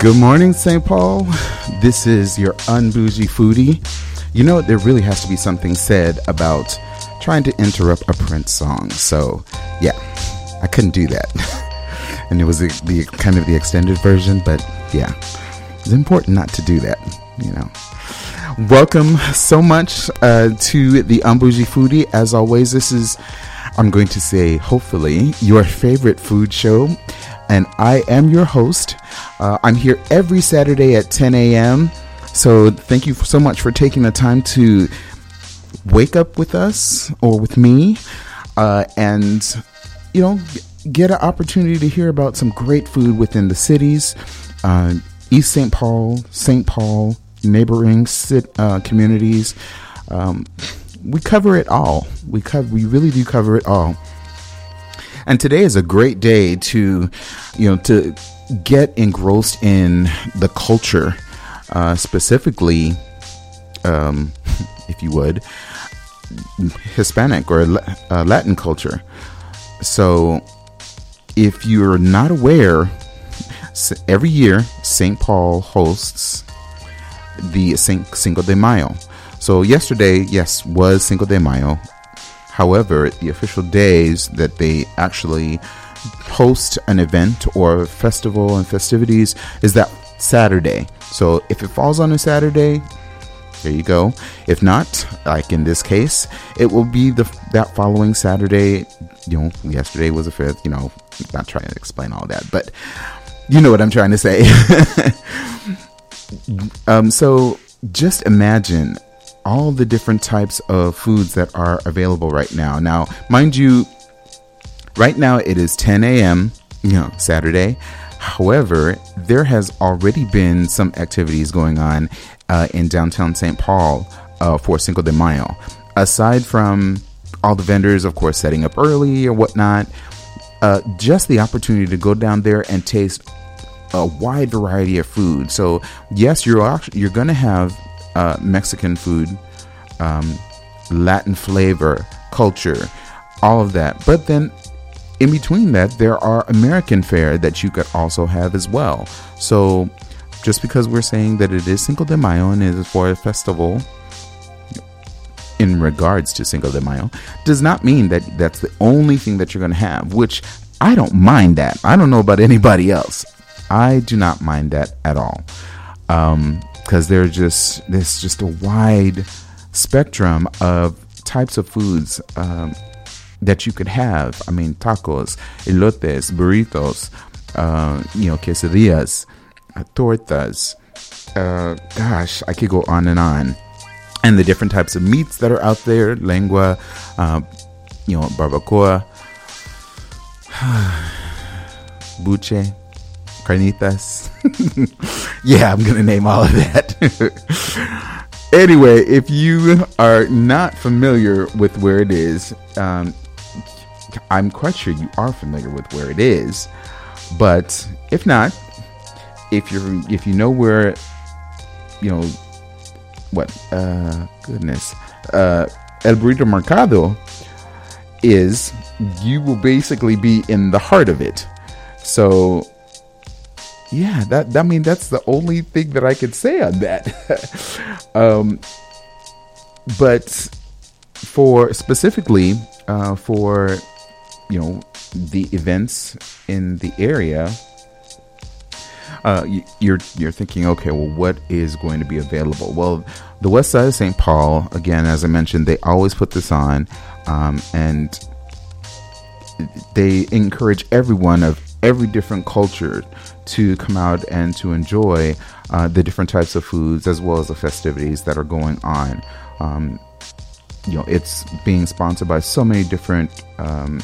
Good morning, St. Paul. This is your unbougie foodie. You know, there really has to be something said about trying to interrupt a Prince song. So, yeah, I couldn't do that. and it was the, the kind of the extended version, but yeah, it's important not to do that, you know. Welcome so much uh, to the Unbougie Foodie. As always, this is, I'm going to say, hopefully, your favorite food show. And I am your host. Uh, I'm here every Saturday at 10 a.m. So thank you so much for taking the time to wake up with us or with me uh, and, you know, get an opportunity to hear about some great food within the cities. Uh, East St. Paul, St. Paul, neighboring sit, uh, communities. Um, we cover it all. We cover. We really do cover it all. And today is a great day to, you know, to get engrossed in the culture, uh, specifically, um, if you would, Hispanic or uh, Latin culture. So, if you're not aware, every year St. Paul hosts the Cinco de Mayo. So yesterday, yes, was Cinco de Mayo. However, the official days that they actually host an event or festival and festivities is that Saturday. So if it falls on a Saturday, there you go. If not, like in this case, it will be the that following Saturday. You know, yesterday was the fifth. You know, not trying to explain all that, but you know what I'm trying to say. Um, so just imagine all the different types of foods that are available right now. Now, mind you, right now it is 10 a.m., you know, Saturday. However, there has already been some activities going on uh, in downtown St. Paul uh, for Cinco de Mayo. Aside from all the vendors, of course, setting up early or whatnot, uh, just the opportunity to go down there and taste a wide variety of food. So yes, you're you're going to have uh, Mexican food, um, Latin flavor, culture, all of that. But then in between that, there are American fare that you could also have as well. So just because we're saying that it is Cinco de Mayo and it is for a festival in regards to Cinco de Mayo does not mean that that's the only thing that you're going to have, which I don't mind that. I don't know about anybody else. I do not mind that at all. Um, because there's just there's just a wide spectrum of types of foods um, that you could have. I mean, tacos, elotes, burritos, uh, you know, quesadillas, uh, tortas. Uh, gosh, I could go on and on. And the different types of meats that are out there, lengua, uh, you know, barbacoa, buche, carnitas. yeah, I'm gonna name all of that. anyway, if you are not familiar with where it is, um, I'm quite sure you are familiar with where it is. But if not, if you're if you know where, you know, what? Uh, goodness, uh, El Burrito Mercado is, you will basically be in the heart of it. So yeah, that I mean that's the only thing that I could say on that. um, but for specifically uh, for you know the events in the area, uh, you're you're thinking, okay, well, what is going to be available? Well, the West Side of St. Paul, again, as I mentioned, they always put this on, um, and they encourage everyone of every different culture to come out and to enjoy uh, the different types of foods as well as the festivities that are going on. Um, you know, it's being sponsored by so many different. Um,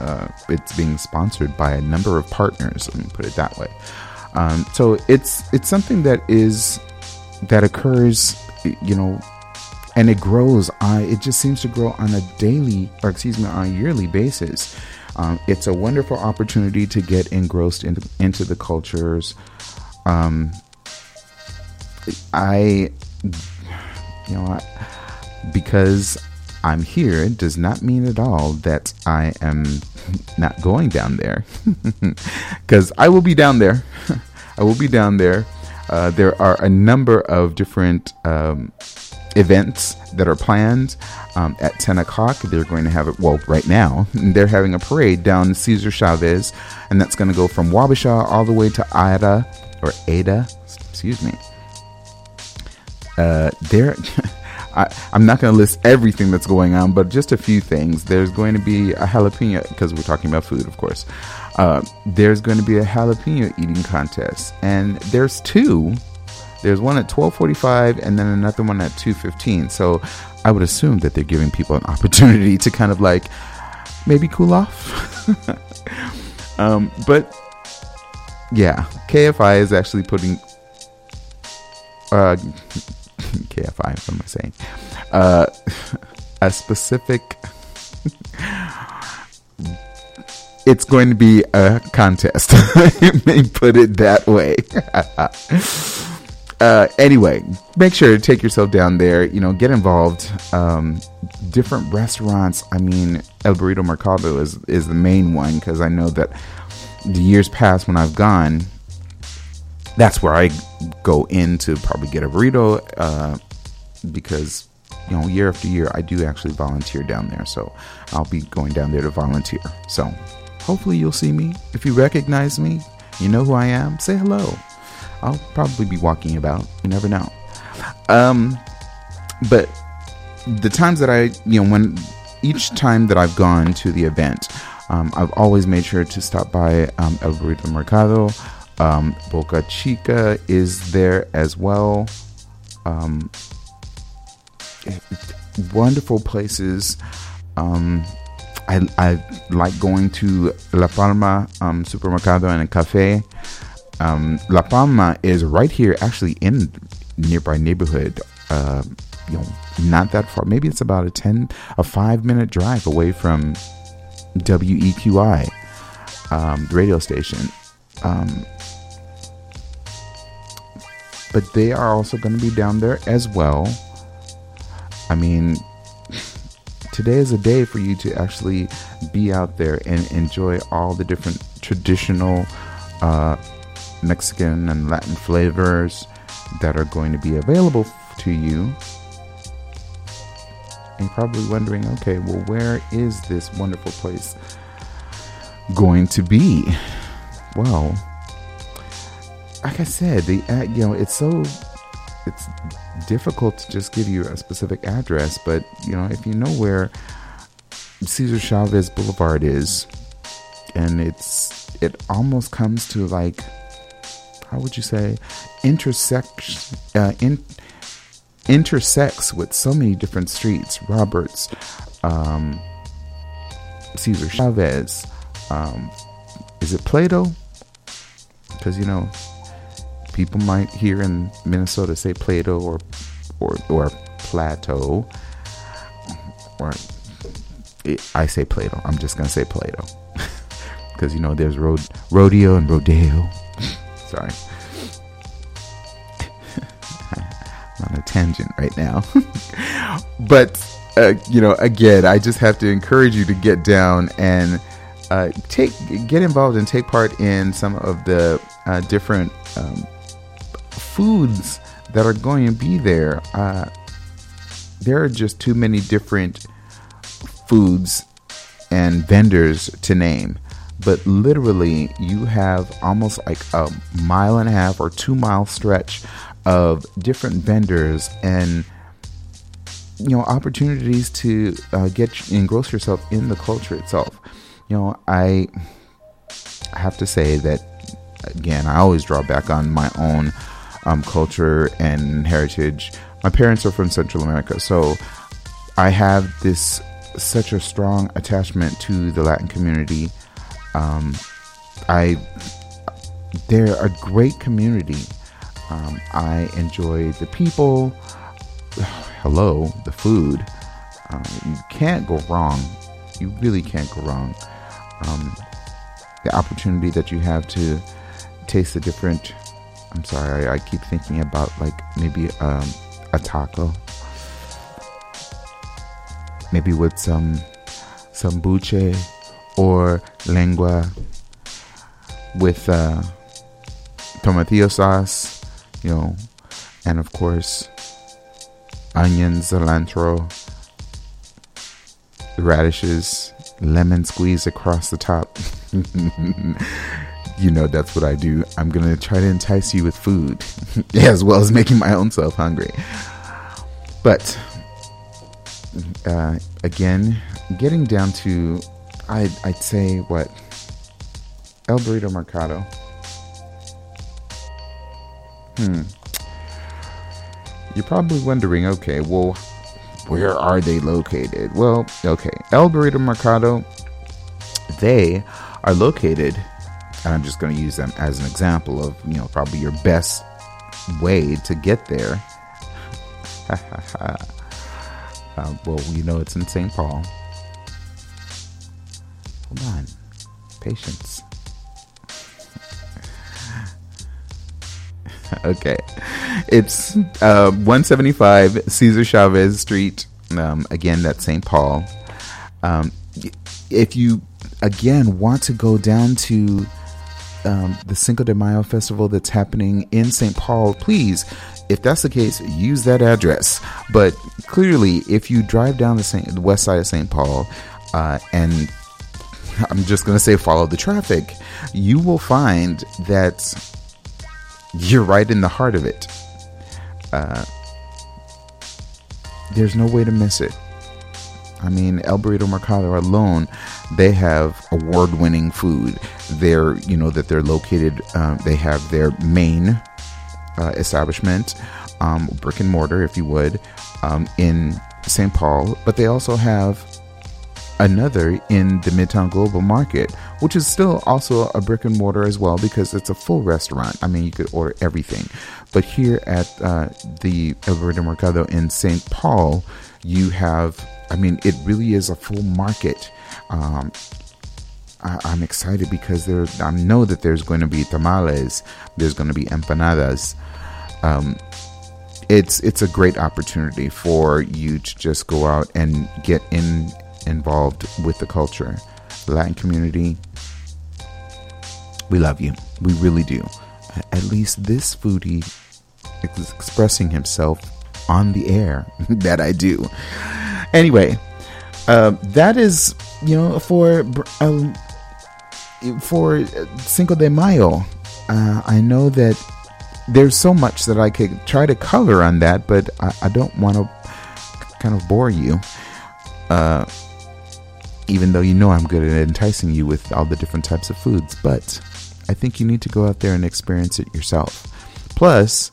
uh, it's being sponsored by a number of partners. Let me put it that way. Um, so it's it's something that is that occurs, you know, and it grows. I it just seems to grow on a daily, or excuse me, on a yearly basis. Um, it's a wonderful opportunity to get engrossed into, into the cultures. Um, I, you know, I, because I'm here does not mean at all that I am not going down there. Because I will be down there. I will be down there. Uh, there are a number of different um, events that are planned. Um, at 10 o'clock, they're going to have it, well, right now, they're having a parade down Cesar Chavez, and that's going to go from Wabasha all the way to Ada, or Ada, excuse me. Uh, there. I, am not going to list everything that's going on, but just a few things. There's going to be a jalapeno, because we're talking about food, of course. Uh, there's going to be a jalapeno eating contest, and there's two. There's one at 12:45, and then another one at 2:15. So I would assume that they're giving people an opportunity to kind of like maybe cool off. um, but yeah, KFI is actually putting. Uh, KFI, what am I saying? Uh, a specific. it's going to be a contest. Let me put it that way. Uh, anyway, make sure to take yourself down there. You know, get involved. Um, different restaurants. I mean, El Burrito Mercado is is the main one because I know that the years past when I've gone, that's where I go in to probably get a burrito uh, because you know year after year I do actually volunteer down there, so I'll be going down there to volunteer. So hopefully you'll see me. If you recognize me, you know who I am. Say hello. I'll probably be walking about. You never know. Um, but the times that I, you know, when each time that I've gone to the event, um, I've always made sure to stop by um, El Burrito Mercado. Um, Boca Chica is there as well. Um, wonderful places. Um, I, I like going to La Palma um, Supermercado and a cafe. Um, La Palma is right here, actually in nearby neighborhood. Uh, you know, not that far. Maybe it's about a ten, a five minute drive away from WEQY, um, the radio station. Um, but they are also going to be down there as well. I mean, today is a day for you to actually be out there and enjoy all the different traditional uh, Mexican and Latin flavors that are going to be available to you. And probably wondering, okay, well, where is this wonderful place going to be? Well, like I said, the you know it's so it's difficult to just give you a specific address, but you know if you know where Cesar Chavez Boulevard is, and it's it almost comes to like how would you say intersect uh, in, intersects with so many different streets, Roberts, um, Cesar Chavez. Um, is it Plato? Because you know people might hear in Minnesota say Plato or or or Plateau or I say Plato. I'm just gonna say Plato because you know there's road rodeo and rodeo. Sorry, I'm on a tangent right now, but uh, you know again, I just have to encourage you to get down and. Uh, take get involved and take part in some of the uh, different um, foods that are going to be there. Uh, there are just too many different foods and vendors to name. But literally, you have almost like a mile and a half or two mile stretch of different vendors and you know opportunities to uh, get engross yourself in the culture itself. You know, I have to say that again. I always draw back on my own um, culture and heritage. My parents are from Central America, so I have this such a strong attachment to the Latin community. Um, I they're a great community. Um, I enjoy the people. Hello, the food. Um, you can't go wrong. You really can't go wrong. Um, the opportunity that you have to taste the different I'm sorry, I, I keep thinking about like maybe um, a taco. maybe with some some buche or lengua with uh, tomatillo sauce, you know, and of course onions, cilantro, radishes, lemon squeeze across the top. you know that's what I do. I'm gonna try to entice you with food, as well as making my own self hungry. But uh, again, getting down to, I'd, I'd say what El Burrito Mercado. Hmm. You're probably wondering, okay, well, where are they located? Well, okay, El Burrito Mercado, they are located, and I'm just going to use them as an example of, you know, probably your best way to get there. uh, well, you know, it's in St. Paul. Hold on. Patience. okay. It's uh, 175 Cesar Chavez Street. Um, again, that's St. Paul. Um, if you, again, want to go down to um, the Cinco de Mayo festival that's happening in St. Paul, please, if that's the case, use that address. But clearly, if you drive down the, Saint, the west side of St. Paul uh, and I'm just going to say follow the traffic, you will find that you're right in the heart of it. Uh, there's no way to miss it. I mean, El Burrito Mercado alone, they have award-winning food. They're, you know, that they're located. Uh, they have their main uh, establishment, um, brick and mortar, if you would, um, in St. Paul, but they also have another in the Midtown Global Market, which is still also a brick and mortar as well because it's a full restaurant. I mean, you could order everything. But here at uh, the El Mercado in St. Paul, you have, I mean, it really is a full market. Um, I, am excited because there, I know that there's going to be tamales, there's going to be empanadas. Um, it's it's a great opportunity for you to just go out and get in involved with the culture. Latin community, we love you. We really do. At least this foodie is expressing himself on the air that I do. Anyway, uh, that is, you know, for um, for Cinco de Mayo. Uh, I know that there's so much that I could try to color on that, but I, I don't want to kind of bore you. Uh, even though you know I'm good at enticing you with all the different types of foods. But I think you need to go out there and experience it yourself. Plus,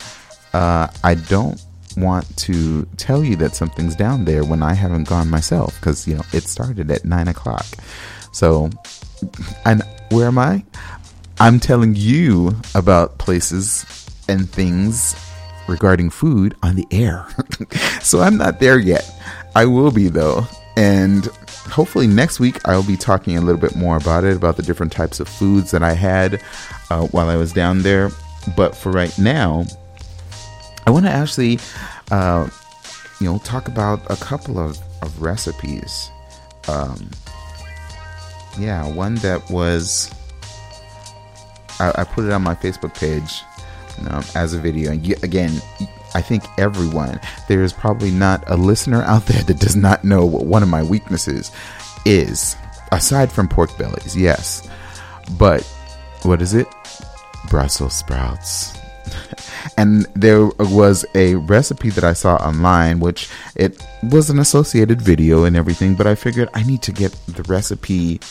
uh, I don't want to tell you that something's down there when I haven't gone myself because, you know, it started at nine o'clock. So, and where am I? I'm telling you about places and things regarding food on the air. so I'm not there yet. I will be though. And hopefully next week I'll be talking a little bit more about it, about the different types of foods that I had uh, while I was down there. But for right now, I want to actually, uh, you know, talk about a couple of, of recipes. Um, yeah, one that was, I, I, put it on my Facebook page um, as a video. And again, I think everyone, there's probably not a listener out there that does not know what one of my weaknesses is. Aside from pork bellies, yes. But what is it? Brussels sprouts. and there was a recipe that I saw online, which it was an associated video and everything, but I figured I need to get the recipe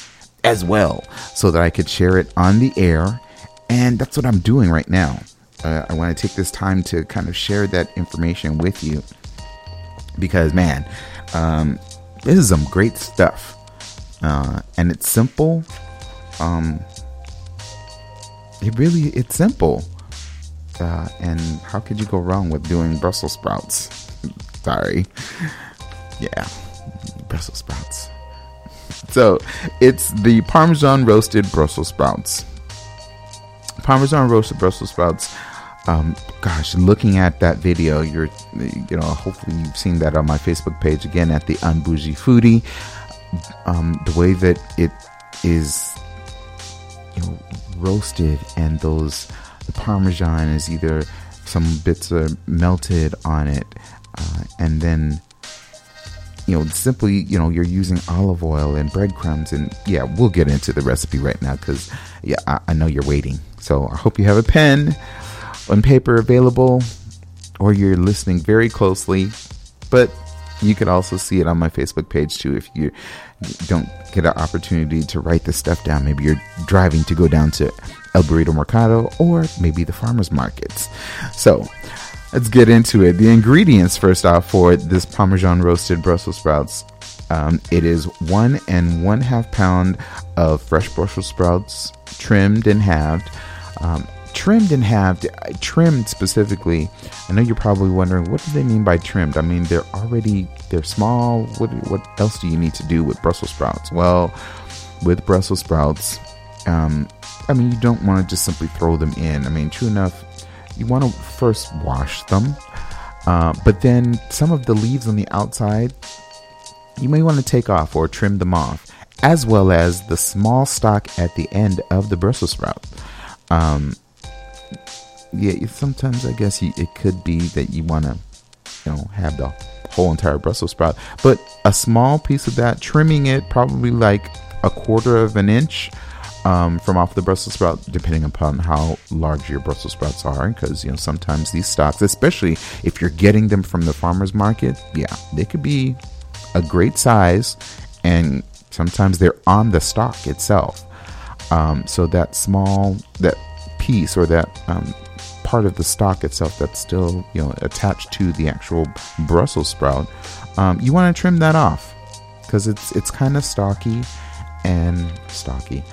as well so that I could share it on the air. And that's what I'm doing right now uh, I want to take this time to kind of share that information with you because, man, um, this is some great stuff, uh, and it's simple. Um, it really it's simple, uh, and how could you go wrong with doing Brussels sprouts? Sorry, yeah, Brussels sprouts. So it's the Parmesan roasted Brussels sprouts. Parmesan roasted Brussels sprouts um, gosh, looking at that video, you're you know, hopefully you've seen that on my Facebook page again at the Unbougie Foodie. Um, the way that it is, you know, roasted and those the parmesan is either some bits are melted on it, uh, and then you know, simply, you know, you're using olive oil and breadcrumbs. And yeah, we'll get into the recipe right now because, yeah, I, I, know you're waiting. So I hope you have a pen and paper available or you're listening very closely. But you could also see it on my Facebook page too if you don't get an opportunity to write this stuff down. Maybe you're driving to go down to El Burrito Mercado or maybe the farmers markets. So, let's get into it. The ingredients, first off, for this Parmesan roasted Brussels sprouts. Um, it is one and one half pound of fresh Brussels sprouts, trimmed and halved. Um, trimmed and halved, trimmed specifically. I know you're probably wondering what do they mean by trimmed. I mean they're already they're small. What what else do you need to do with Brussels sprouts? Well, with Brussels sprouts, um, I mean you don't want to just simply throw them in. I mean, true enough, you want to first wash them, uh, but then some of the leaves on the outside, you may want to take off or trim them off, as well as the small stalk at the end of the Brussels sprout. Um, yeah, sometimes I guess you, it could be that you want to, you know, have the whole entire Brussels sprout, but a small piece of that, trimming it probably like a quarter of an inch um, from off the Brussels sprout, depending upon how large your Brussels sprouts are. Because you know sometimes these stocks, especially if you're getting them from the farmers market, yeah, they could be a great size, and sometimes they're on the stock itself. Um, so that small that piece or that um, part of the stalk itself that's still you know attached to the actual Brussels sprout, um, you want to trim that off because it's it's kind of stocky and stocky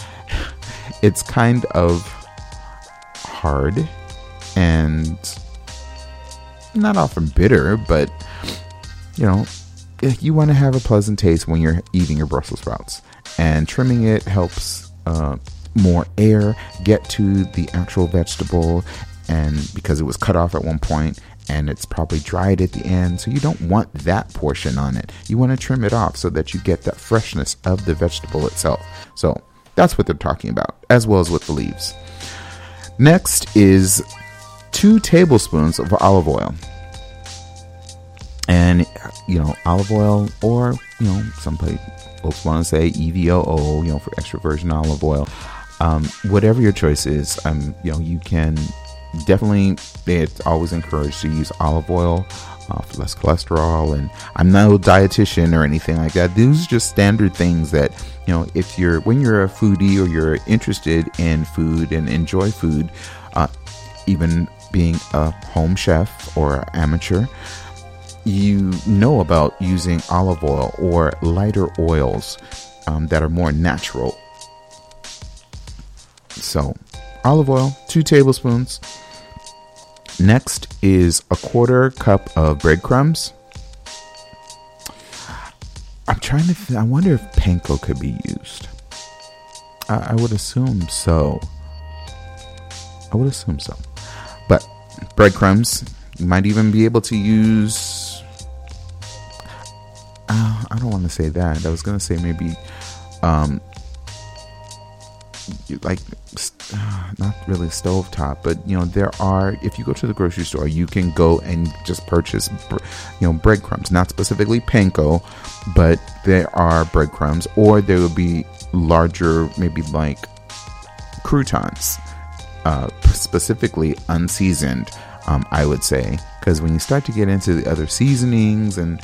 it's kind of hard and not often bitter, but you know, you want to have a pleasant taste when you're eating your Brussels sprouts. And trimming it helps uh, more air get to the actual vegetable, and because it was cut off at one point and it's probably dried at the end, so you don't want that portion on it. You want to trim it off so that you get that freshness of the vegetable itself. So that's what they're talking about, as well as with the leaves. Next is two tablespoons of olive oil. And, you know, olive oil, or, you know, some folks want to say EVOO, you know, for extra virgin olive oil. Um, whatever your choice is, um, you know, you can definitely, it's always encouraged to use olive oil uh, for less cholesterol. And I'm no dietitian or anything like that. These are just standard things that you know. If you're when you're a foodie or you're interested in food and enjoy food, uh, even being a home chef or amateur, you know about using olive oil or lighter oils um, that are more natural. So, olive oil, two tablespoons Next is a quarter cup of breadcrumbs. I'm trying to. Th- I wonder if panko could be used. I, I would assume so. I would assume so. But breadcrumbs, you might even be able to use. Uh, I don't want to say that. I was going to say maybe um, like not really stovetop, but you know there are. If you go to the grocery store, you can go and just purchase, you know, breadcrumbs. Not specifically panko, but there are breadcrumbs, or there will be larger, maybe like croutons, uh, specifically unseasoned. Um, I would say because when you start to get into the other seasonings and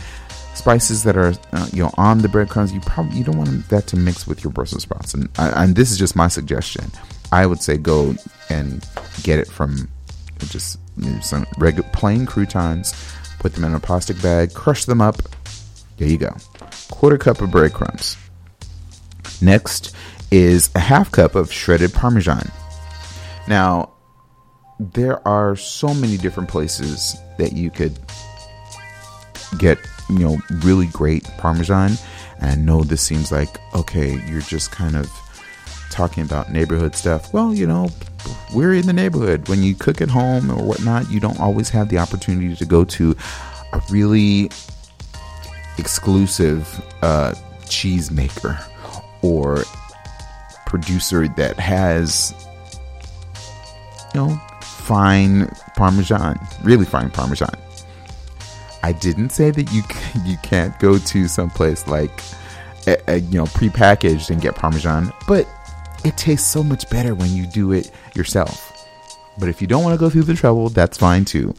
spices that are uh, you know on the breadcrumbs you probably you don't want that to mix with your brussels sprouts. And, and this is just my suggestion. I would say go and get it from just some regular plain croutons put them in a plastic bag crush them up. There you go. Quarter cup of breadcrumbs. Next is a half cup of shredded parmesan. Now there are so many different places that you could get you know, really great Parmesan. And I know this seems like, okay, you're just kind of talking about neighborhood stuff. Well, you know, we're in the neighborhood. When you cook at home or whatnot, you don't always have the opportunity to go to a really exclusive uh, cheese maker or producer that has, you know, fine Parmesan, really fine Parmesan. I didn't say that you you can't go to some place like a, a, you know prepackaged and get Parmesan, but it tastes so much better when you do it yourself. But if you don't want to go through the trouble, that's fine too.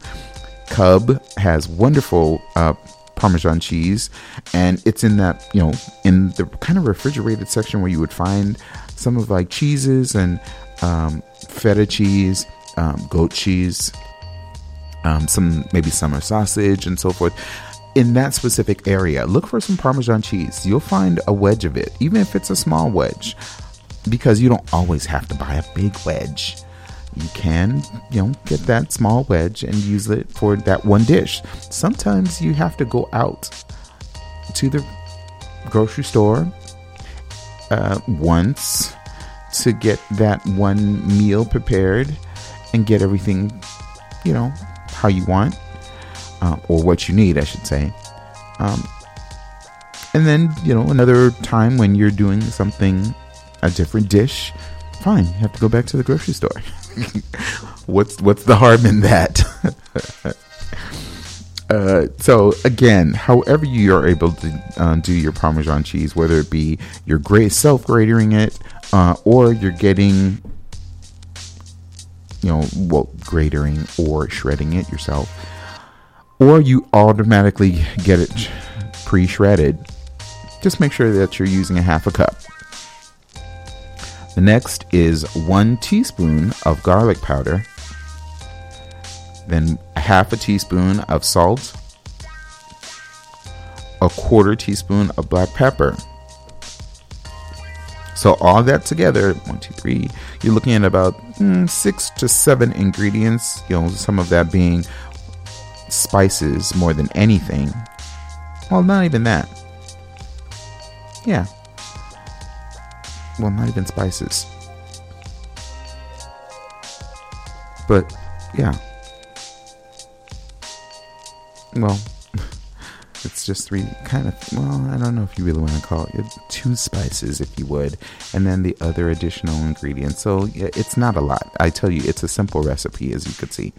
Cub has wonderful uh, Parmesan cheese, and it's in that you know in the kind of refrigerated section where you would find some of like cheeses and um, feta cheese, um, goat cheese, um, some maybe summer sausage and so forth. In that specific area, look for some Parmesan cheese. You'll find a wedge of it, even if it's a small wedge, because you don't always have to buy a big wedge you can, you know, get that small wedge and use it for that one dish. Sometimes you have to go out to the grocery store uh, once to get that one meal prepared and get everything, you know, how you want uh, or what you need, I should say. Um, and then, you know, another time when you're doing something, a different dish, fine, you have to go back to the grocery store. what's what's the harm in that? uh, so again, however you are able to uh, do your Parmesan cheese, whether it be you're great self gratering it, uh, or you're getting, you know, well, gratering or shredding it yourself, or you automatically get it pre shredded. Just make sure that you're using a half a cup. The next is one teaspoon of garlic powder, then a half a teaspoon of salt, a quarter teaspoon of black pepper. So all that together, one, two, three, you're looking at about mm, six to seven ingredients. You know, some of that being spices more than anything. Well, not even that. Yeah, well, not even spices. But yeah. Well, it's just three kind of well i don't know if you really want to call it two spices if you would and then the other additional ingredients so yeah, it's not a lot. I tell you it's a simple recipe as you could see.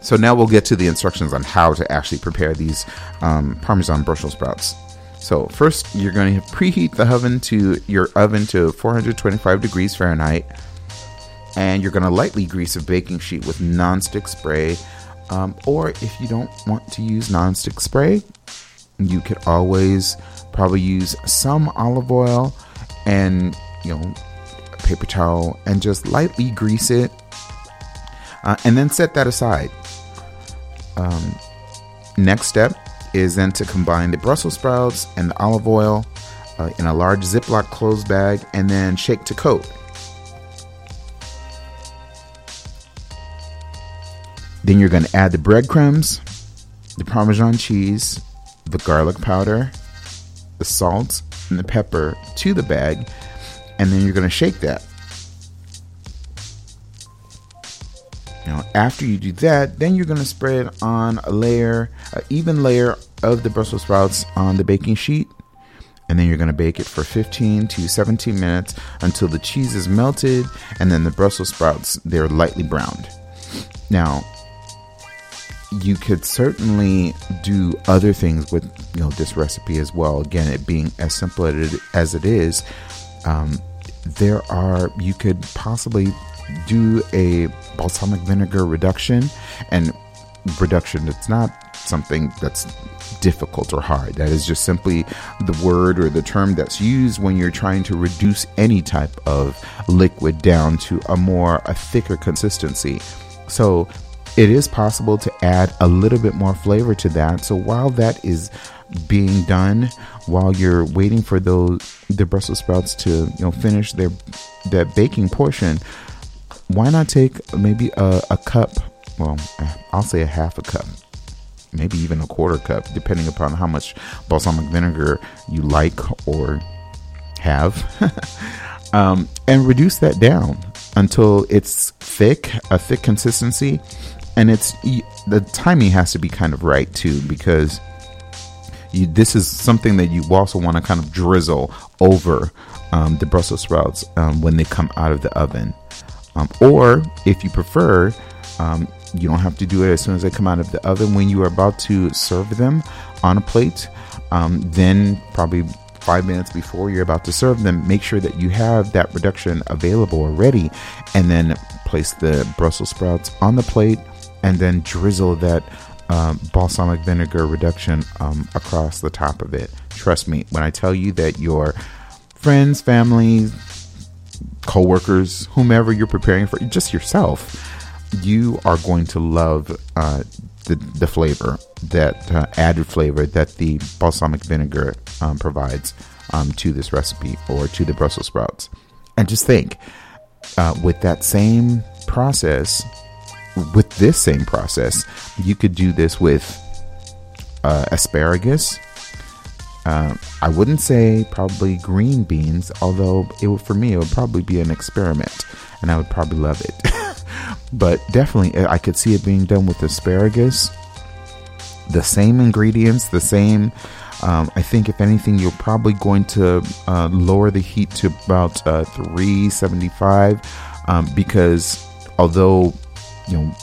So now we'll get to the instructions on how to actually prepare these um, parmesan brussels sprouts. So first, you're going to preheat the oven to your oven to 425 degrees Fahrenheit, and you're going to lightly grease a baking sheet with nonstick spray. Um, or if you don't want to use nonstick spray, you could always probably use some olive oil and you know paper towel and just lightly grease it, uh, and then set that aside. Um, next step is then to combine the Brussels sprouts and the olive oil uh, in a large Ziploc clothes bag and then shake to coat. Then you're going to add the breadcrumbs, the Parmesan cheese, the garlic powder, the salt, and the pepper to the bag, and then you're going to shake that. Now, after you do that, then you're going to spread on a layer, an even layer of the Brussels sprouts on the baking sheet. And then you're going to bake it for 15 to 17 minutes until the cheese is melted and then the Brussels sprouts, they're lightly browned. Now, you could certainly do other things with you know this recipe as well. Again, it being as simple as it is, um, there are you could possibly do a balsamic vinegar reduction and reduction it's not something that's difficult or hard that is just simply the word or the term that's used when you're trying to reduce any type of liquid down to a more a thicker consistency so it is possible to add a little bit more flavor to that so while that is being done while you're waiting for those the brussels sprouts to you know finish their that baking portion why not take maybe a, a cup? Well, I'll say a half a cup, maybe even a quarter cup, depending upon how much balsamic vinegar you like or have, um, and reduce that down until it's thick, a thick consistency, and it's the timing has to be kind of right too because you, this is something that you also want to kind of drizzle over um, the Brussels sprouts um, when they come out of the oven. Um, or if you prefer, um, you don't have to do it as soon as they come out of the oven. When you are about to serve them on a plate, um, then probably five minutes before you're about to serve them, make sure that you have that reduction available already, and then place the Brussels sprouts on the plate, and then drizzle that um, balsamic vinegar reduction um, across the top of it. Trust me when I tell you that your friends, family, coworkers, whomever you're preparing for, just yourself, you are going to love uh, the, the flavor, that uh, added flavor that the balsamic vinegar um, provides um, to this recipe or to the Brussels sprouts. And just think, uh, with that same process, with this same process, you could do this with uh, asparagus. Uh, I wouldn't say probably green beans, although it would, for me it would probably be an experiment, and I would probably love it. but definitely, I could see it being done with asparagus. The same ingredients, the same. Um, I think if anything, you're probably going to uh, lower the heat to about uh, 375 um, because although you know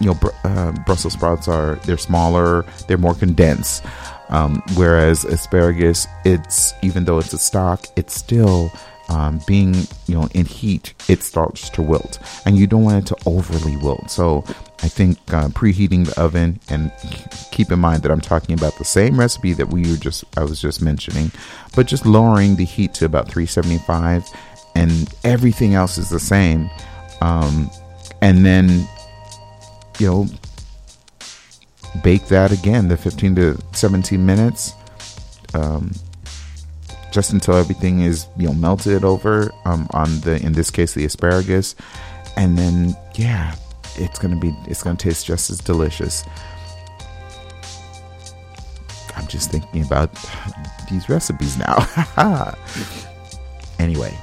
you know uh, Brussels sprouts are they're smaller, they're more condensed. Um, whereas asparagus, it's even though it's a stock, it's still um, being you know in heat, it starts to wilt, and you don't want it to overly wilt. So I think uh, preheating the oven, and keep in mind that I'm talking about the same recipe that we were just I was just mentioning, but just lowering the heat to about 375, and everything else is the same. Um, and then you know bake that again the 15 to 17 minutes um, just until everything is you know melted over um, on the in this case the asparagus. And then yeah it's gonna be it's gonna taste just as delicious. I'm just thinking about these recipes now. Anyway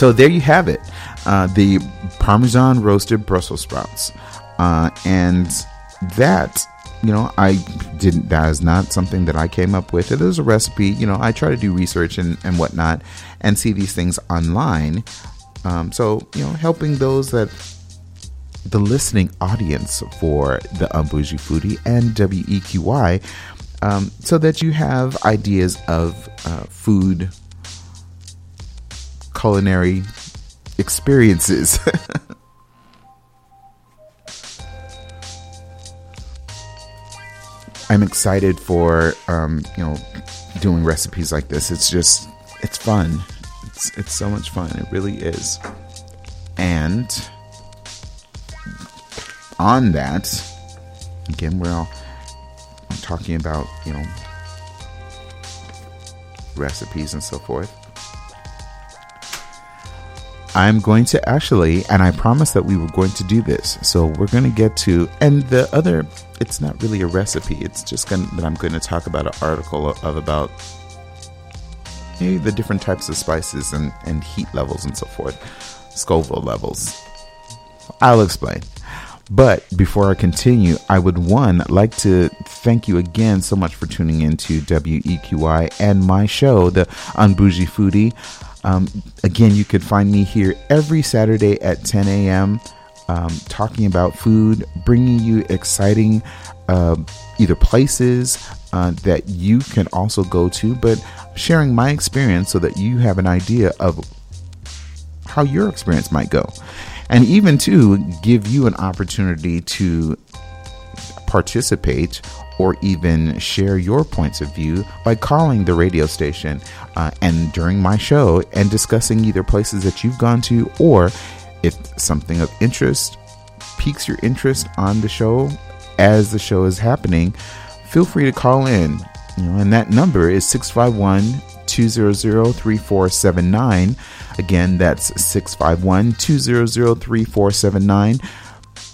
so there you have it uh, the parmesan roasted brussels sprouts. Uh, and that you know i didn't that is not something that i came up with. It is a recipe you know i try to do research and, and whatnot and see these things online. Um, so you know helping those that the listening audience for the Unbougie Foodie and WEQY um, so that you have ideas of uh, food culinary experiences I'm excited for um, you know doing recipes like this. It's just it's fun. It's it's so much fun. It really is. And on that, again, we're all talking about you know recipes and so forth. I'm going to actually, and I promised that we were going to do this. So we're going to get to, and the other, it's not really a recipe. It's just going that I'm going to talk about an article of, about the different types of spices and, and heat levels and so forth, Scoville levels. I'll explain. But before I continue, I would one like to thank you again so much for tuning in to WEQY and my show, the Unbougie Foodie. Um, again, you could find me here every Saturday at 10 a.m. Um, talking about food, bringing you exciting uh, either places uh, that you can also go to, but sharing my experience so that you have an idea of how your experience might go. And even to give you an opportunity to participate or even share your points of view by calling the radio station uh, and during my show and discussing either places that you've gone to or if something of interest piques your interest on the show as the show is happening feel free to call in. You know and that number is 651 200 3479 again that's 651 200 3479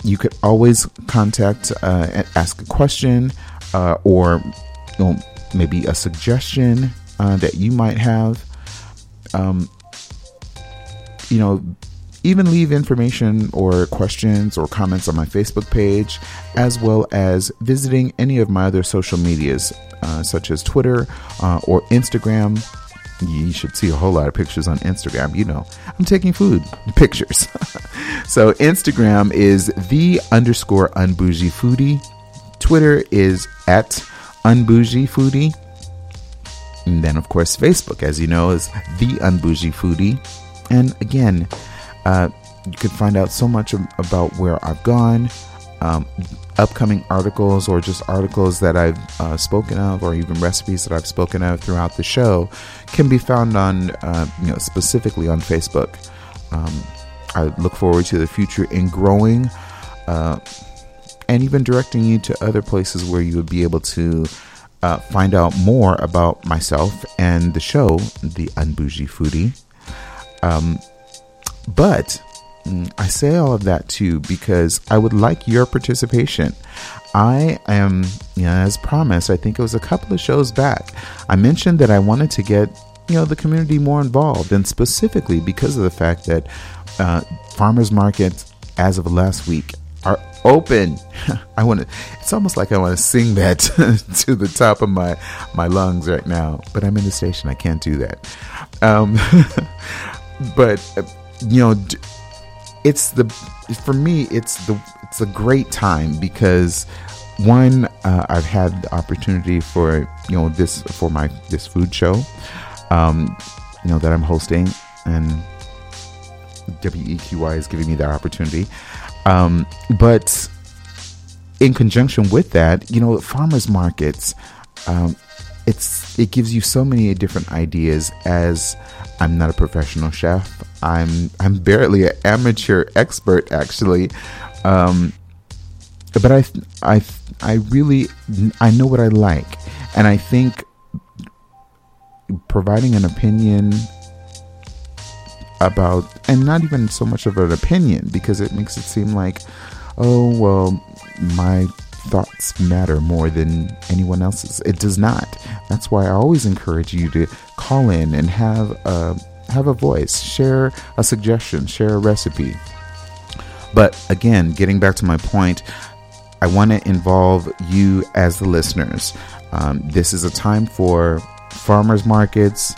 you could always contact uh, and ask a question uh, or you know, maybe a suggestion uh, that you might have. Um, you know, even leave information or questions or comments on my Facebook page, as well as visiting any of my other social medias, uh, such as Twitter uh, or Instagram. You should see a whole lot of pictures on Instagram. You know, I'm taking food pictures. so Instagram is the underscore unbougie foodie. Twitter is at unbougie foodie. And then, of course, Facebook, as you know, is the unbougie foodie. And again, uh, you can find out so much about where I've gone, um, upcoming articles, or just articles that I've uh, spoken of, or even recipes that I've spoken of throughout the show, can be found on, uh, you know, specifically on Facebook. Um, I look forward to the future in growing uh, and even directing you to other places where you would be able to uh, find out more about myself and the show, The Unbougie Foodie. Um, but I say all of that too because I would like your participation. I am, you know, as promised, I think it was a couple of shows back, I mentioned that I wanted to get, you know, the community more involved, and specifically because of the fact that uh, farmers markets, as of last week, are open. I want to. It's almost like I want to sing that to the top of my my lungs right now, but I'm in the station. I can't do that. Um, but uh, you know, it's the for me. It's the it's a great time because one, uh, I've had the opportunity for you know this for my this food show, um, you know that I'm hosting, and WEQY is giving me that opportunity. Um, but in conjunction with that, you know, farmers markets, um, it's it gives you so many different ideas. As I'm not a professional chef, I'm I'm barely an amateur expert actually, um, but I I I really I know what I like, and I think providing an opinion about and not even so much of an opinion because it makes it seem like oh well my thoughts matter more than anyone else's. It does not. That's why i always encourage you to call in and have a have a voice. Share a suggestion. Share a recipe. But again getting back to my point i want to involve you as the listeners. Um, this is a time for farmers markets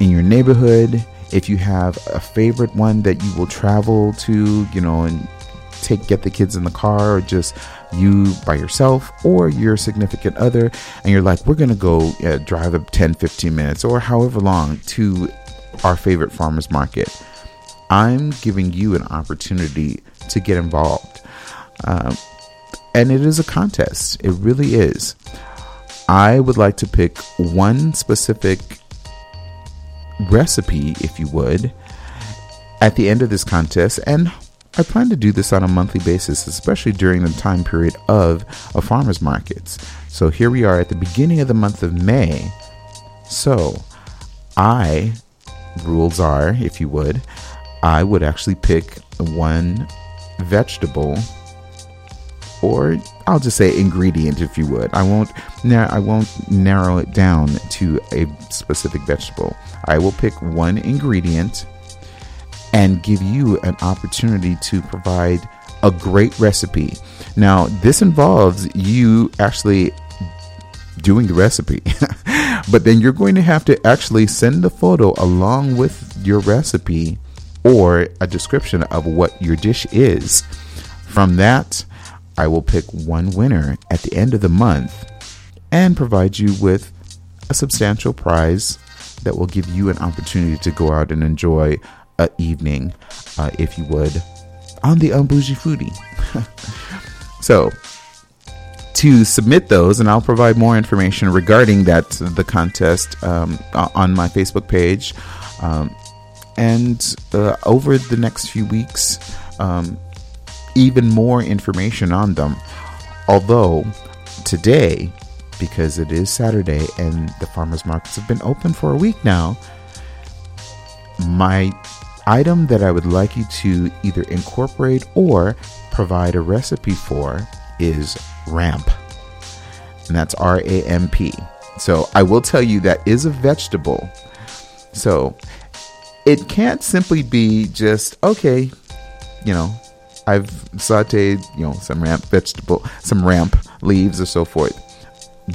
in your neighborhood. If you have a favorite one that you will travel to, you know, and take get the kids in the car or just you by yourself or your significant other and you're like we're gonna go uh, drive up 10 15 minutes or however long to our favorite farmers market. I'm giving you an opportunity to get involved. Um, and it is a contest. It really is. I would like to pick one specific recipe, if you would, at the end of this contest. And I plan to do this on a monthly basis, especially during the time period of a farmer's markets. So here we are at the beginning of the month of May. So I, rules are, if you would, I would actually pick one vegetable or I'll just say ingredient if you would. I won't now I won't narrow it down to a specific vegetable. I will pick one ingredient and give you an opportunity to provide a great recipe. Now, this involves you actually doing the recipe. but then you're going to have to actually send the photo along with your recipe or a description of what your dish is. From that, I will pick one winner at the end of the month and provide you with a substantial prize that will give you an opportunity to go out and enjoy an evening, uh, if you would, on the Unbougie Foodie. so, to submit those, and I'll provide more information regarding that the contest um, on my Facebook page. Um, and uh, over the next few weeks, um, even more information on them. Although today, because it is Saturday and the farmers markets have been open for a week now, my item that I would like you to either incorporate or provide a recipe for is ramp. And that's R A M P. So I will tell you that is a vegetable. So it can't simply be just, okay, you know, I've sauteed, you know, some ramp vegetable, some ramp leaves or so forth.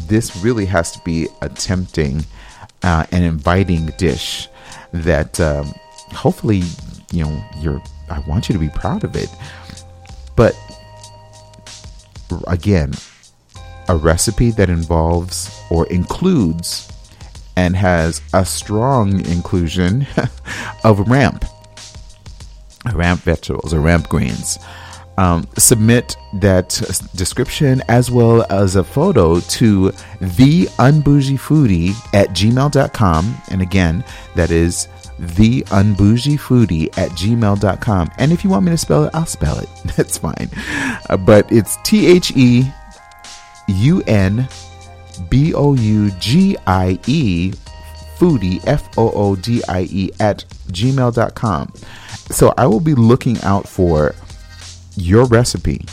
This really has to be a tempting uh, and inviting dish that um, hopefully, you know, you're. I want you to be proud of it. But again, a recipe that involves or includes and has a strong inclusion of ramp, ramp vegetables or ramp greens. Um, submit that description as well as a photo to the unbougiefoodie at gmail.com. And again, that is the unbougiefoodie at gmail.com. And if you want me to spell it, I'll spell it. That's fine. Uh, but it's T H E U N B O U G I E foodie F O O D I E at gmail.com. So I will be looking out for your recipe.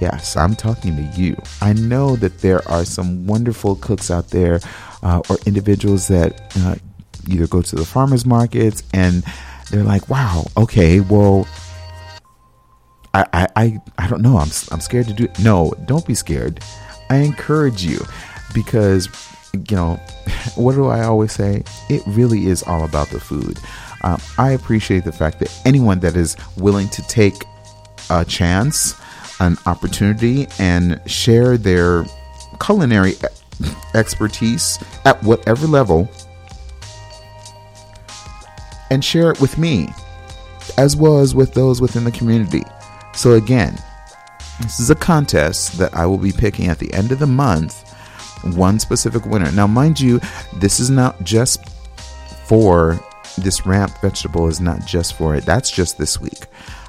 Yes, I'm talking to you. I know that there are some wonderful cooks out there uh, or individuals that uh, either go to the farmers markets and they're like, wow, okay, well, I, I, I, I don't know. I'm, I'm scared to do it. No, don't be scared. I encourage you because, you know, what do I always say? It really is all about the food. Um, I appreciate the fact that anyone that is willing to take a chance, an opportunity, and share their culinary expertise at whatever level and share it with me as well as with those within the community. So, again, this is a contest that I will be picking at the end of the month one specific winner. Now, mind you, this is not just for this ramp vegetable, is not just for it. That's just this week.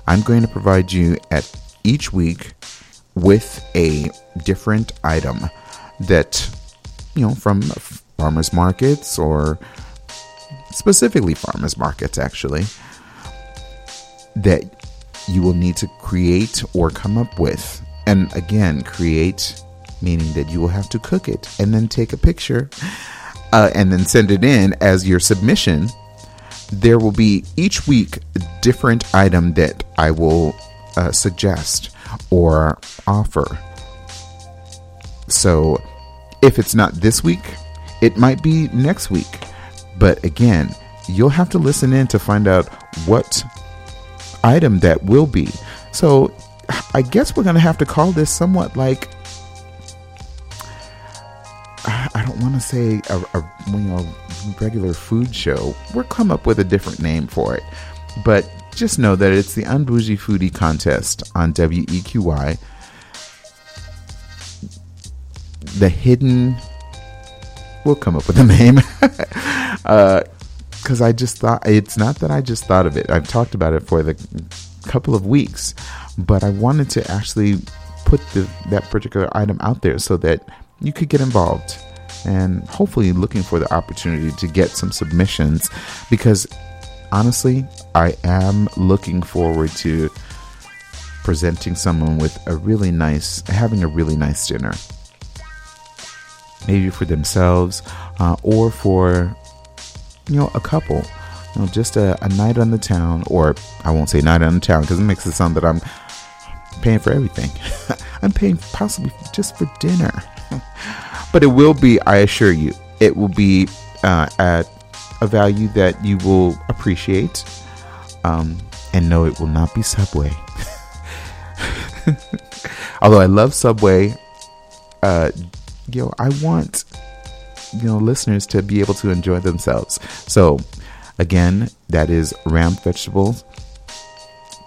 I'm going to provide you at each week with a different item that, you know, from farmers markets or specifically farmers markets, actually, that you will need to create or come up with. And again, create meaning that you will have to cook it and then take a picture uh, and then send it in as your submission. There will be each week a different item that I will uh, suggest or offer. So if it's not this week, it might be next week. But again, you'll have to listen in to find out what item that will be. So I guess we're going to have to call this somewhat like I don't want to say a, a you know regular food show. We'll come up with a different name for it, but just know that it's the Unbougie Foodie Contest on WEQY. The hidden. We'll come up with a name. Because uh, I just thought it's not that I just thought of it. I've talked about it for the couple of weeks, but I wanted to actually put the, that particular item out there so that you could get involved and hopefully looking for the opportunity to get some submissions because honestly, I am looking forward to presenting someone with a really nice, having a really nice dinner. Maybe for themselves uh, or for, you know, a couple. You know, just a, a night on the town, or I won't say night on the town because it makes it sound that I'm paying for everything. I'm paying possibly just for dinner. but it will be, I assure you, it will be uh, at a value that you will appreciate um, and no, it will not be Subway. Although I love Subway, uh, you know, I want you know listeners to be able to enjoy themselves. So again, that is ramp vegetables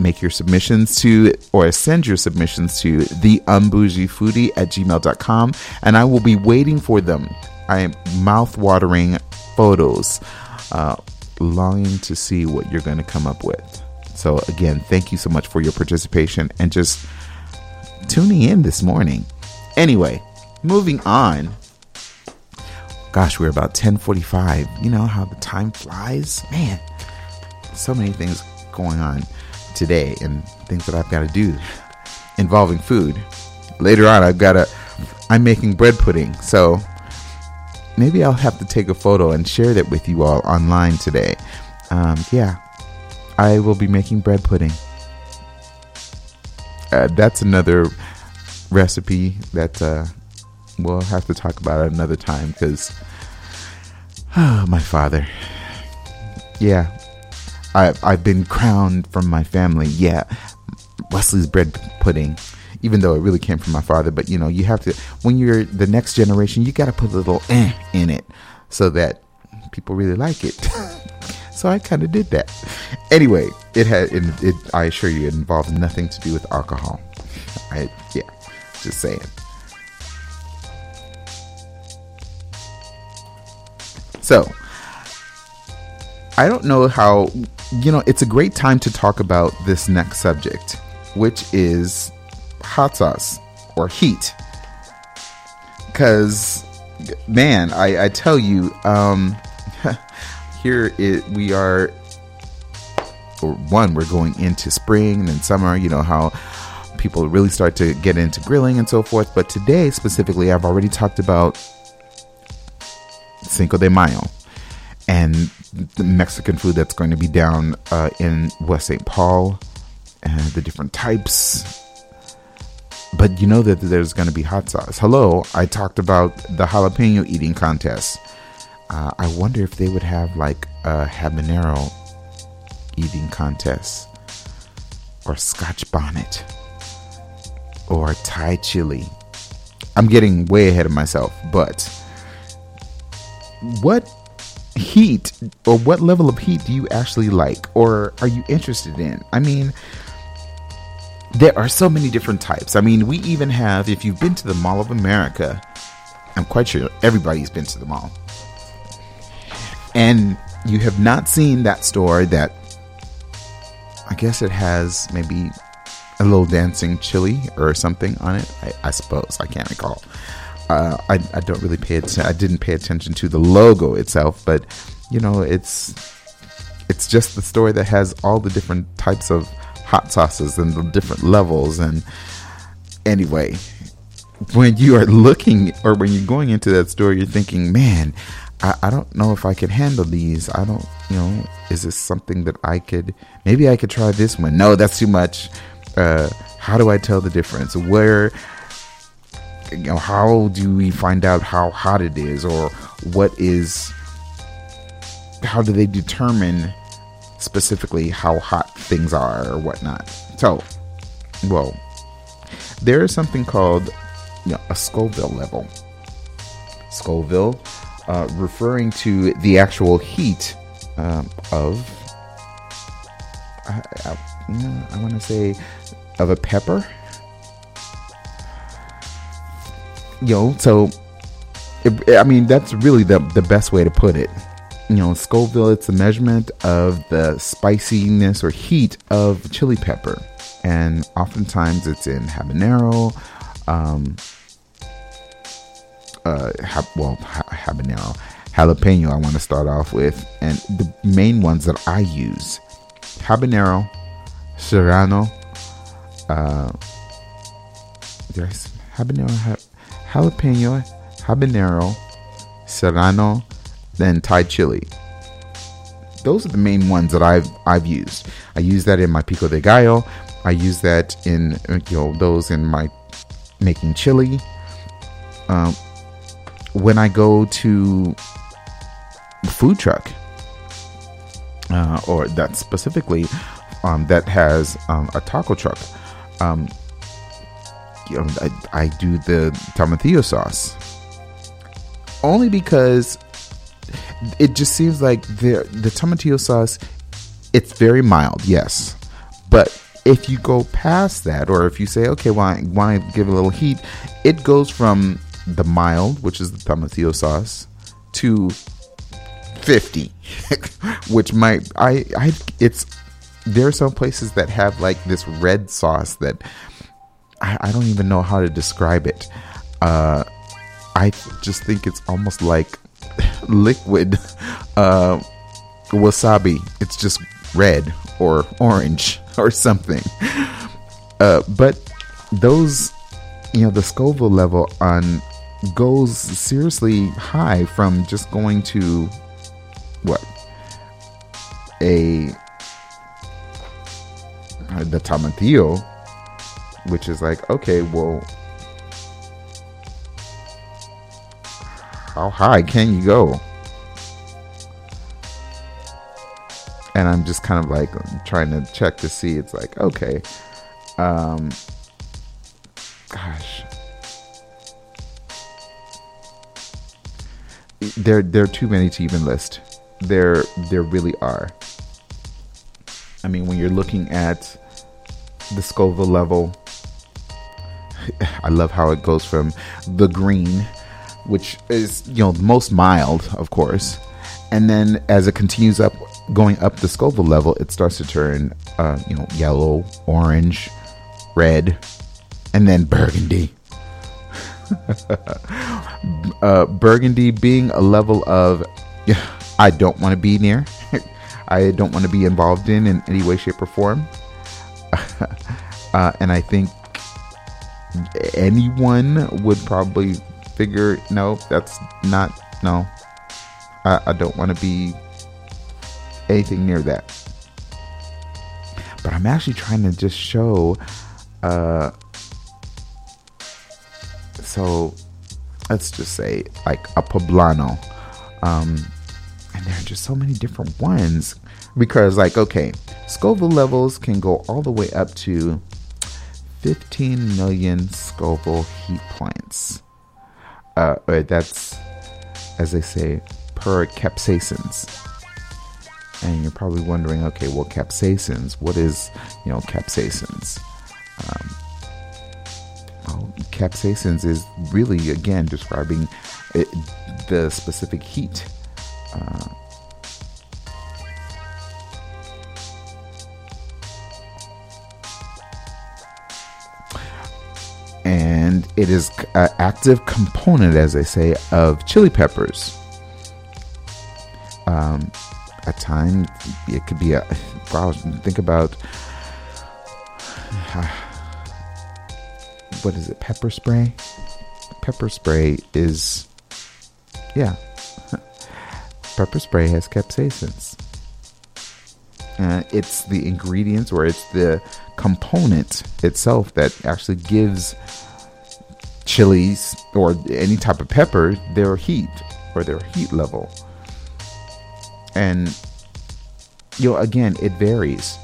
make your submissions to or send your submissions to the foodie at gmail.com and I will be waiting for them. I am mouth watering photos, uh, longing to see what you're going to come up with. So, again, thank you so much for your participation and just tuning in this morning. Anyway, moving on. Gosh, we're about 10:45. You know how the time flies? Man, so many things going on today and things that I've got to do involving food. Later on, I've got to, I'm making bread pudding. So maybe I'll have to take a photo and share that with you all online today. Um, yeah, I will be making bread pudding. uh, that's another recipe that uh, we'll have to talk about it another time because oh, my father. Yeah, I, I've been crowned from my family. Yeah, Wesley's bread pudding, even though it really came from my father. But you know, you have to when you're the next generation, you got to put a little eh in it so that people really like it. so I kind of did that. Anyway, it had it, it, I assure you, it involves nothing to do with alcohol. I yeah, just saying. So, I don't know how, you know, it's a great time to talk about this next subject, which is hot sauce or heat. Because, man, I, I tell you, um, here it, we are, or one, we're going into spring and summer, you know, how people really start to get into grilling and so forth. But today, specifically, I've already talked about Cinco de Mayo and the Mexican food that's going to be down uh, in West St. Paul and the different types. But you know that there's going to be hot sauce. Hello, I talked about the jalapeno eating contest. Uh, I wonder if they would have like a habanero eating contest or scotch bonnet or Thai chili. I'm getting way ahead of myself, but what heat or what level of heat do you actually like or are you interested in? I mean, there are so many different types. I mean, we even have, if you've been to the Mall of America, I'm quite sure everybody's been to the mall, and you have not seen that store that I guess it has maybe a little dancing chili or something on it. I, I suppose I can't recall. Uh, I, I don't really pay attention. I didn't pay attention to the logo itself, but you know, it's it's just the store that has all the different types of hot sauces and the different levels. And anyway, when you are looking or when you're going into that store, you're thinking, man, I, I don't know if I could handle these. I don't, you know, is this something that I could, maybe I could try this one? No, that's too much. Uh, how do I tell the difference? Where, you know, how do we find out how hot it is or what is, how do they determine specifically how hot things are or whatnot? So, well, there is something called you know, a Scoville level. Scoville, uh, referring to the actual heat um, of, I, I, I want to say, of a pepper. You know, so it, I mean that's really the the best way to put it. You know, Scoville, it's the measurement of the spiciness or heat of chili pepper, and oftentimes it's in habanero, um, uh, ha- well, ha- habanero, jalapeno. I want to start off with, and the main ones that I use: habanero, serrano, uh, there's habanero, ha- jalapeno, habanero, serrano, then Thai chili. Those are the main ones that I've I've used. I use that in my pico de gallo. I use that in you know those in my making chili. Um, when I go to food truck, uh, or that specifically um, that has um, a taco truck, um, you know, I, I do the tomatillo sauce. Only because it just seems like the the tomatillo sauce it's very mild, yes, but if you go past that, or if you say, okay, well, I want to give a little heat, it goes from the mild, which is the tomatillo sauce, to 50, which might, I, I, it's, there are some places that have like this red sauce that I, I don't even know how to describe it. Uh, I just think it's almost like liquid uh, wasabi. It's just red or orange or something. Uh, but those, you know, the Scoville level on goes seriously high from just going to what a the tomatillo which is like, okay, well, how high can you go? And I'm just kind of like trying to check to see. It's like, okay, um, gosh, there there are too many to even list. There there really are. I mean, when you're looking at the Scoville level, I love how it goes from the green, which is you know most mild, of course, and then as it continues up, going up the Scoville level, it starts to turn, uh, you know, yellow, orange, red, and then burgundy. uh, burgundy being a level of I don't want to be near, I don't want to be involved in in any way, shape, or form. uh, and I think anyone would probably figure, no, that's not, no, I, I don't want to be anything near that. But I'm actually trying to just show, uh, so let's just say like a poblano. Um, and there are just so many different ones because like okay scoville levels can go all the way up to 15 million scoville heat points uh, that's as they say per capsaicins. And you're probably wondering okay well capsaicins what is you know capsaicins? Um, well, capsaicins is really again describing it, the specific heat uh, and it is an active component, as they say, of chili peppers. Um, at times, it could be a. Wow, think about what is it? Pepper spray. Pepper spray is, yeah, pepper spray has capsaicins. Uh, it's the ingredients or it's the component itself that actually gives chilies or any type of pepper their heat or their heat level. And you know, again, it varies.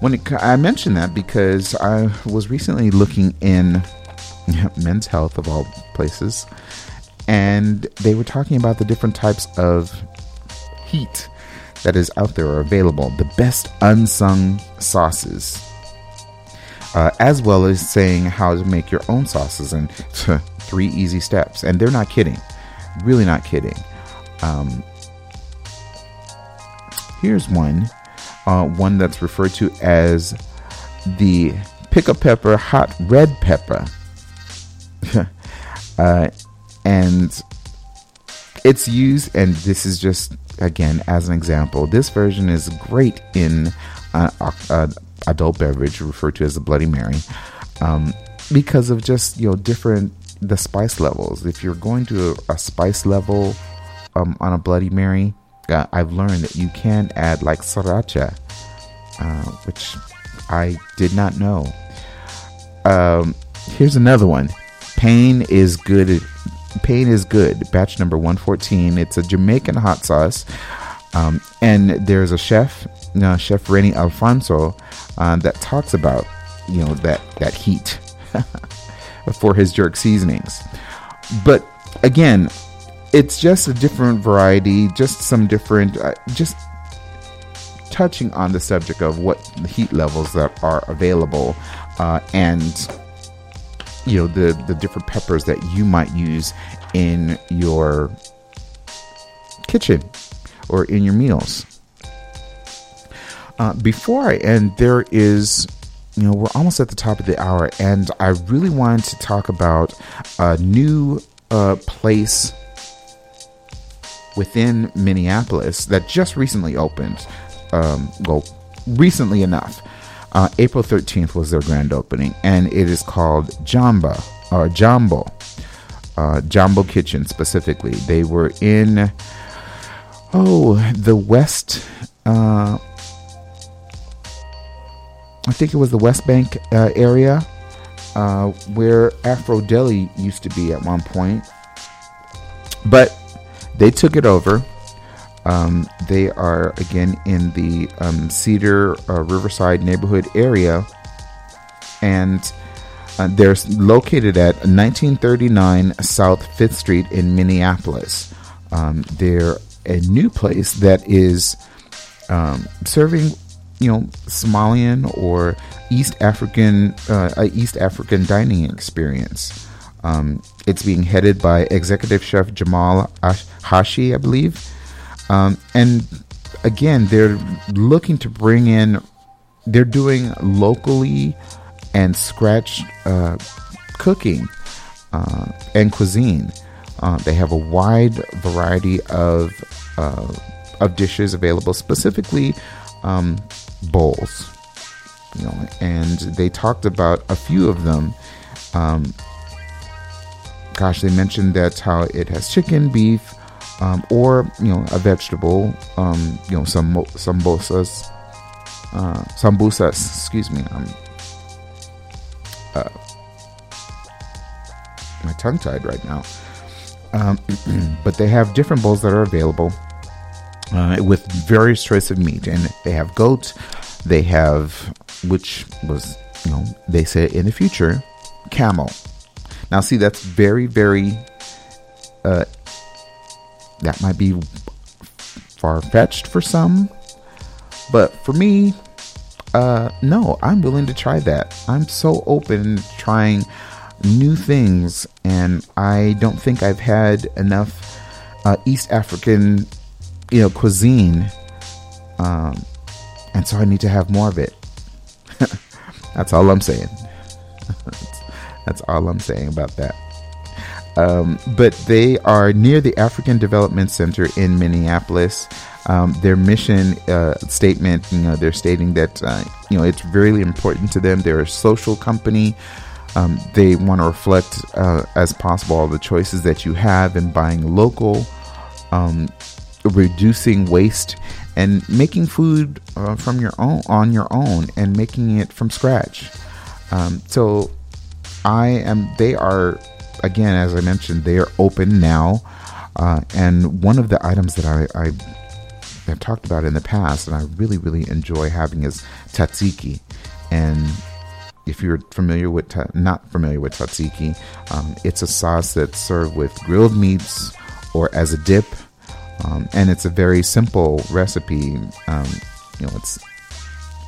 When it, I mentioned that because I was recently looking in Men's Health of all places, and they were talking about the different types of heat that is out there or available, the best unsung sauces, uh, as well as saying how to make your own sauces in three easy steps. And they're not kidding, really not kidding. Um, here's one, uh, one that's referred to as the Pickapeppa hot red pepper. uh, and it's used, and this is just again as an example. This version is great in uh, uh, adult beverage referred to as a Bloody Mary um, because of just you know different the spice levels. If you're going to a, a spice level um, on a Bloody Mary, uh, I've learned that you can add like sriracha, uh, which I did not know. Um, here's another one. Pain is good Pain is Good, batch number 114. It's a Jamaican hot sauce. Um, and there's a chef, uh, Chef Rennie Alfonso, uh, that talks about, you know, that, that heat for his jerk seasonings. But again, it's just a different variety, just some different, uh, just touching on the subject of what the heat levels that are available uh, and you know the the different peppers that you might use in your kitchen or in your meals. Uh, before I end, there is, you know, we're almost at the top of the hour, and I really wanted to talk about a new uh, place within Minneapolis that just recently opened. Um, well, recently enough. Uh, April 13th was their grand opening, and it is called Jamba or Jambo. Uh, Jambo Kitchen specifically. They were in, oh, the West, uh, I think it was the West Bank uh, area. uh, where Afro Deli used to be at one point. But they took it over. Um, they are again in the um, Cedar uh, Riverside neighborhood area, and uh, they're located at 1939 South Fifth Street in Minneapolis. Um, they're a new place that is um, serving, you know, Somalian or East African, uh, East African dining experience. Um, it's being headed by executive chef Jamal Hashi, I believe. Um, and again, they're looking to bring in, they're doing locally and scratch uh, cooking uh, and cuisine. Uh, they have a wide variety of uh, of dishes available, specifically um, bowls. You know, and they talked about a few of them. Um, gosh, they mentioned that how it has chicken, beef, um, or you know a vegetable. Um, you know some some sambosas, uh, sambusas. Excuse me. I'm uh, my tongue tied right now. Um, but they have different bowls that are available uh, with various choice of meat, and they have goat. They have, which was you know they say in the future, camel. Now, see, that's very, very. Uh, that might be far fetched for some, but for me, uh, no, I'm willing to try that. I'm so open to trying new things, and I don't think I've had enough uh, East African, you know, cuisine, um, and so I need to have more of it. That's all I'm saying. That's all I'm saying about that. Um, but they are near the African Development Center in Minneapolis. Um, their mission uh, statement, you know, they're stating that uh, you know it's really important to them. They're a social company. Um, they want to reflect uh, as possible all the choices that you have in buying local, um, reducing waste, and making food uh, from your own on your own and making it from scratch. Um, so I am. They are again, as I mentioned, they are open now. Uh, and one of the items that I, I have talked about in the past, and I really, really enjoy having is tzatziki. And if you're familiar with ta- not familiar with tzatziki, um, it's a sauce that's served with grilled meats or as a dip, um, and it's a very simple recipe. Um, you know, it's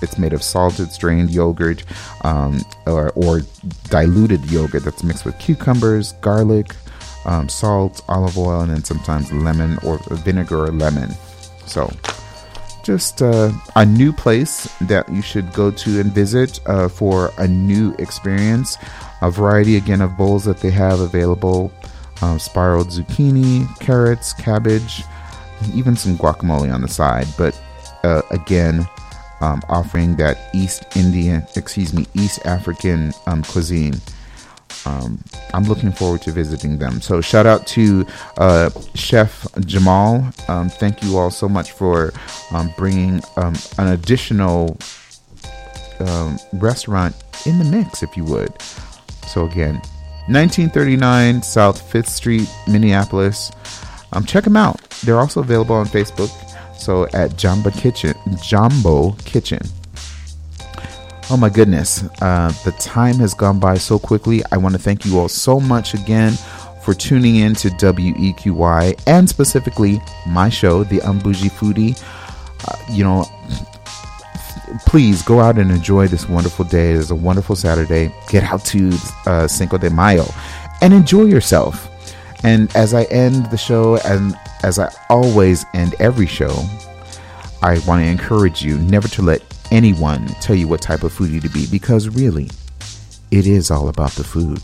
it's made of salted strained yogurt um, or, or, diluted yogurt that's mixed with cucumbers, garlic, um, salt, olive oil, and then sometimes lemon or vinegar or lemon. So, just uh, a new place that you should go to and visit uh, for a new experience. A variety again of bowls that they have available uh, spiraled zucchini, carrots, cabbage, even some guacamole on the side. But uh, again, um, offering that East Indian, excuse me, East African um, cuisine. Um, I'm looking forward to visiting them. So, shout out to uh, Chef Jamal. Um, thank you all so much for um, bringing um, an additional restaurant in the mix, if you would. So, again, 1939 South 5th Street, Minneapolis. check them out. They're also available on Facebook so at Jamba Kitchen, Jambo Kitchen. Oh my goodness, uh, the time has gone by so quickly. I want to thank you all so much again for tuning in to WEQY and specifically my show, The Unbougie Foodie. Uh, you know, please go out and enjoy this wonderful day. It's a wonderful Saturday. Get out to uh, Cinco de Mayo and enjoy yourself. And as I end the show, and as I always end every show, I want to encourage you never to let anyone tell you what type of foodie to be because really, it is all about the food.